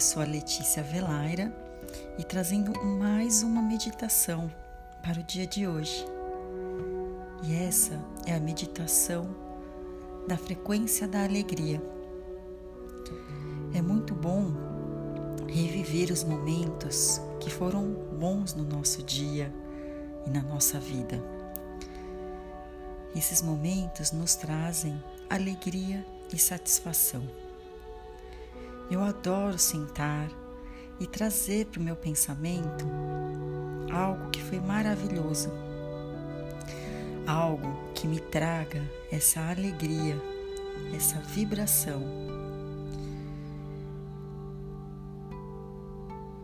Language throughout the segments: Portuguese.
Eu sou a Letícia Velaira e trazendo mais uma meditação para o dia de hoje. E essa é a meditação da frequência da alegria. É muito bom reviver os momentos que foram bons no nosso dia e na nossa vida. Esses momentos nos trazem alegria e satisfação. Eu adoro sentar e trazer para o meu pensamento algo que foi maravilhoso, algo que me traga essa alegria, essa vibração.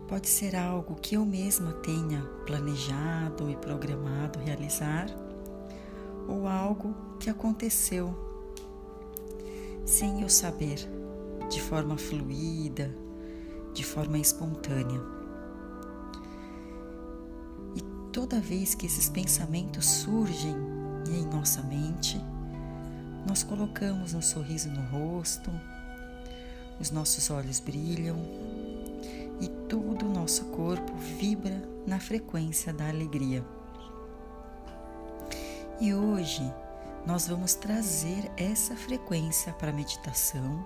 Pode ser algo que eu mesma tenha planejado e programado realizar, ou algo que aconteceu sem eu saber de forma fluida, de forma espontânea. E toda vez que esses pensamentos surgem em nossa mente, nós colocamos um sorriso no rosto, os nossos olhos brilham e todo o nosso corpo vibra na frequência da alegria. E hoje nós vamos trazer essa frequência para a meditação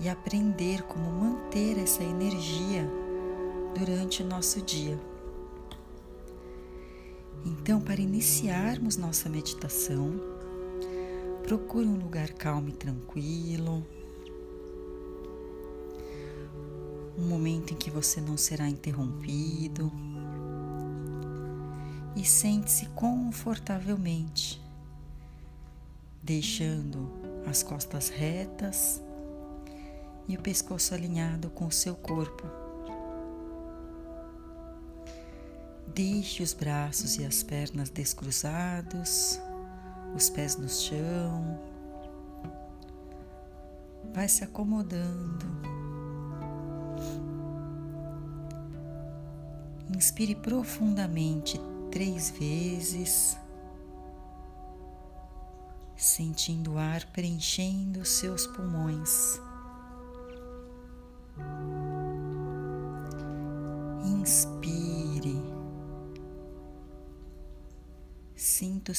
e aprender como manter essa energia durante o nosso dia. Então, para iniciarmos nossa meditação, procure um lugar calmo e tranquilo, um momento em que você não será interrompido e sente-se confortavelmente, deixando as costas retas e o pescoço alinhado com o seu corpo. Deixe os braços e as pernas descruzados, os pés no chão. Vai se acomodando. Inspire profundamente três vezes, sentindo o ar preenchendo seus pulmões.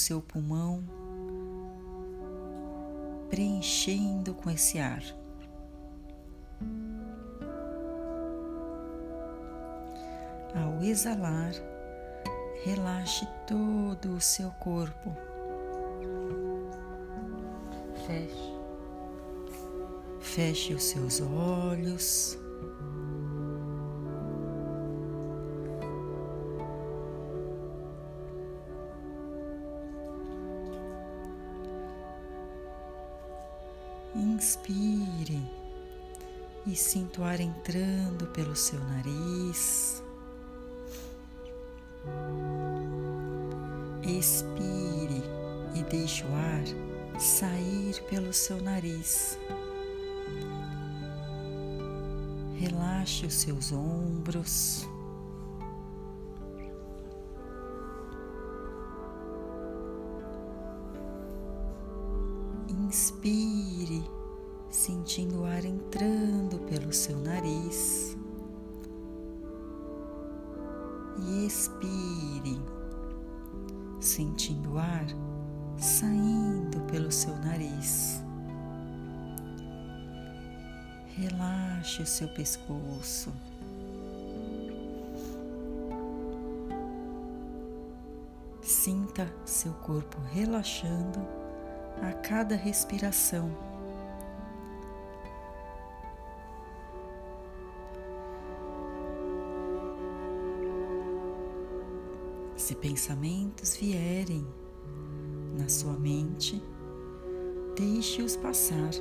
Seu pulmão preenchendo com esse ar. Ao exalar, relaxe todo o seu corpo. Feche. Feche os seus olhos. Inspire e sinta o ar entrando pelo seu nariz. Expire e deixe o ar sair pelo seu nariz. Relaxe os seus ombros. Inspire, sentindo o ar entrando pelo seu nariz. E expire, sentindo o ar saindo pelo seu nariz. Relaxe o seu pescoço. Sinta seu corpo relaxando a cada respiração. Se pensamentos vierem na sua mente, deixe-os passar.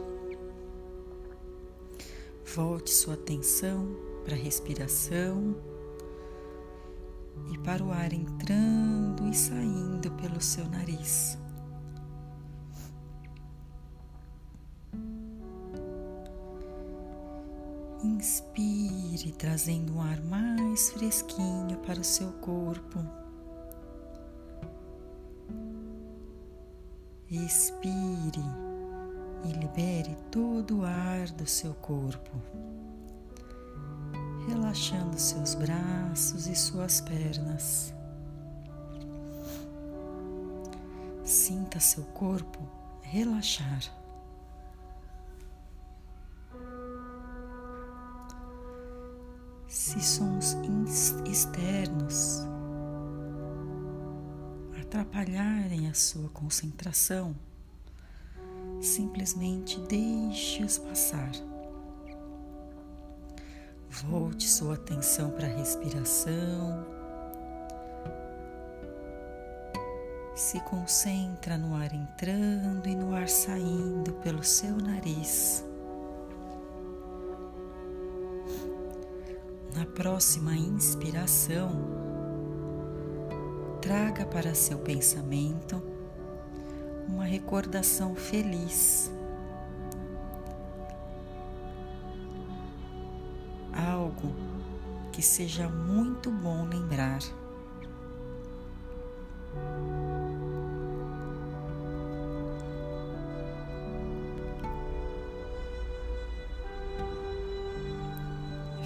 Volte sua atenção para a respiração e para o ar entrando e saindo pelo seu nariz. Inspire, trazendo um ar mais fresquinho para o seu corpo. Expire e libere todo o ar do seu corpo. relaxando seus braços e suas pernas. Sinta seu corpo relaxar. Se sons externos atrapalharem a sua concentração, simplesmente deixe-os passar. Volte sua atenção para a respiração. Se concentra no ar entrando e no ar saindo pelo seu nariz. Na próxima inspiração, traga para seu pensamento uma recordação feliz algo que seja muito bom lembrar.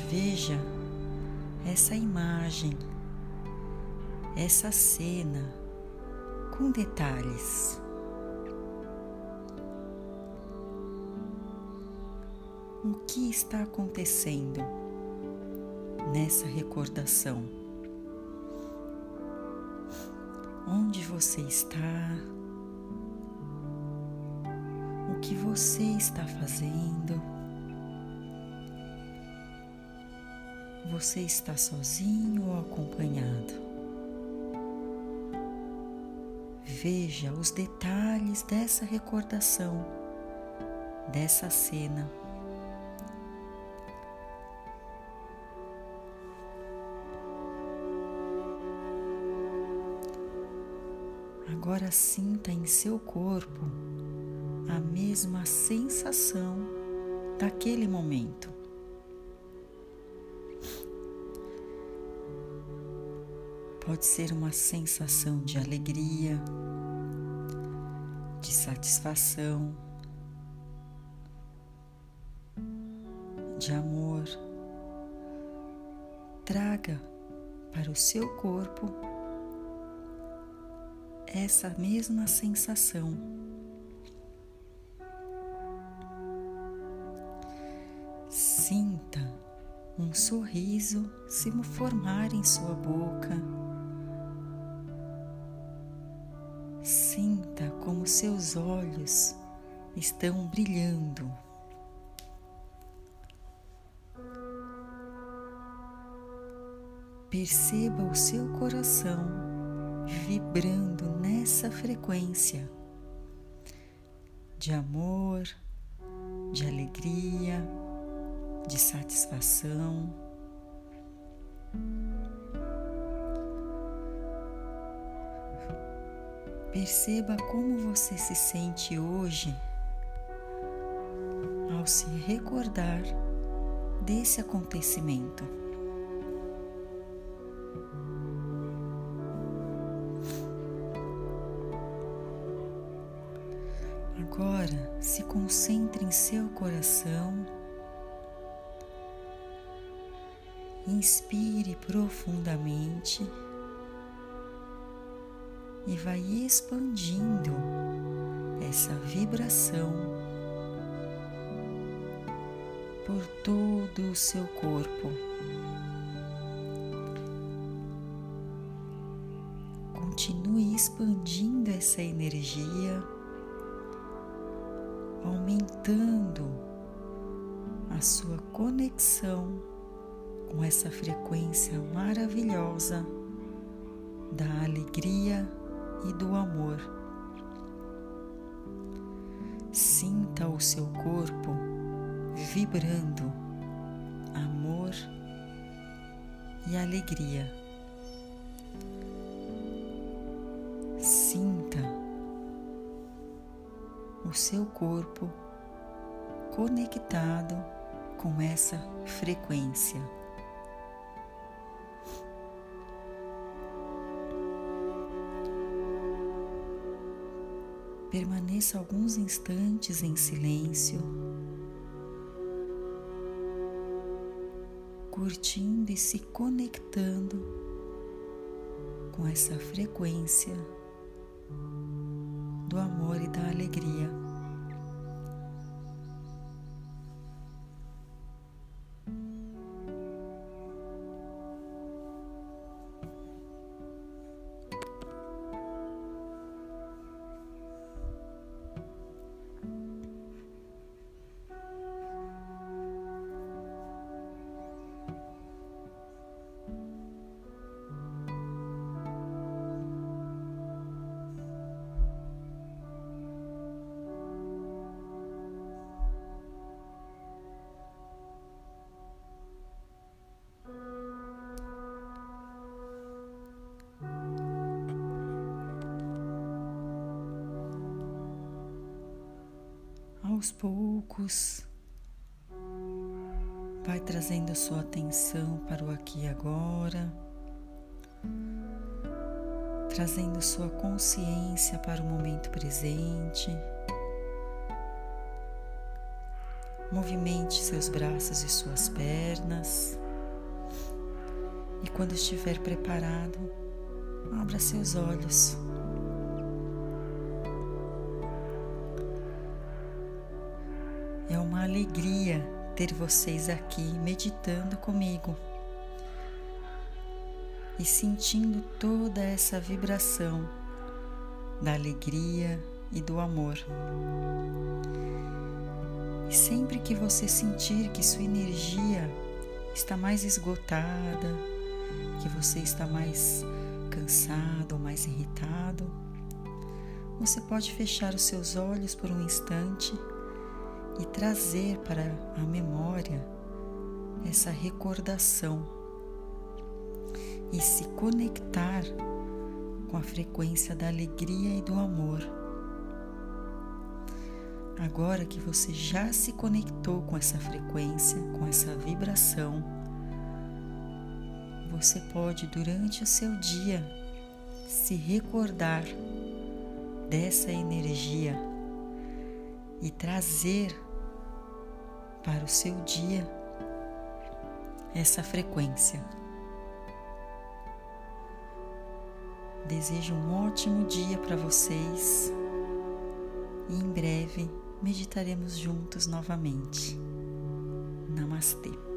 Veja essa imagem, essa cena com detalhes. O que está acontecendo? nessa recordação. Onde você está? O que você está fazendo? Você está sozinho ou acompanhado? Veja os detalhes dessa recordação, dessa cena. Agora sinta em seu corpo a mesma sensação daquele momento. Pode ser uma sensação de alegria, de satisfação, de amor. Traga para o seu corpo essa mesma sensação. Sinta um sorriso se formar em sua boca. Como seus olhos estão brilhando. Perceba o seu coração vibrando nessa frequência de amor, de alegria, de satisfação. Perceba como você se sente hoje ao se recordar desse acontecimento. Agora se concentre em seu coração. Inspire profundamente e vai expandindo essa vibração por todo o seu corpo. Continue expandindo essa energia aumentando a sua conexão com essa frequência maravilhosa da alegria e do amor. Sinta o seu corpo vibrando amor e alegria. Sinta o seu corpo conectado com essa frequência. Permaneça alguns instantes em silêncio, curtindo e se conectando com essa frequência do amor e da alegria. Aos poucos, vai trazendo a sua atenção para o aqui e agora, trazendo sua consciência para o momento presente. Movimente seus braços e suas pernas. E quando estiver preparado, abra seus olhos. Uma alegria ter vocês aqui meditando comigo e sentindo toda essa vibração da alegria e do amor. E sempre que você sentir que sua energia está mais esgotada, que você está mais cansado ou mais irritado, você pode fechar os seus olhos por um instante e trazer para a memória essa recordação e se conectar com a frequência da alegria e do amor. Agora que você já se conectou com essa frequência, com essa vibração, você pode durante o seu dia se recordar dessa energia e trazer para o seu dia essa frequência. Desejo um ótimo dia para vocês e em breve meditaremos juntos novamente. Namastê.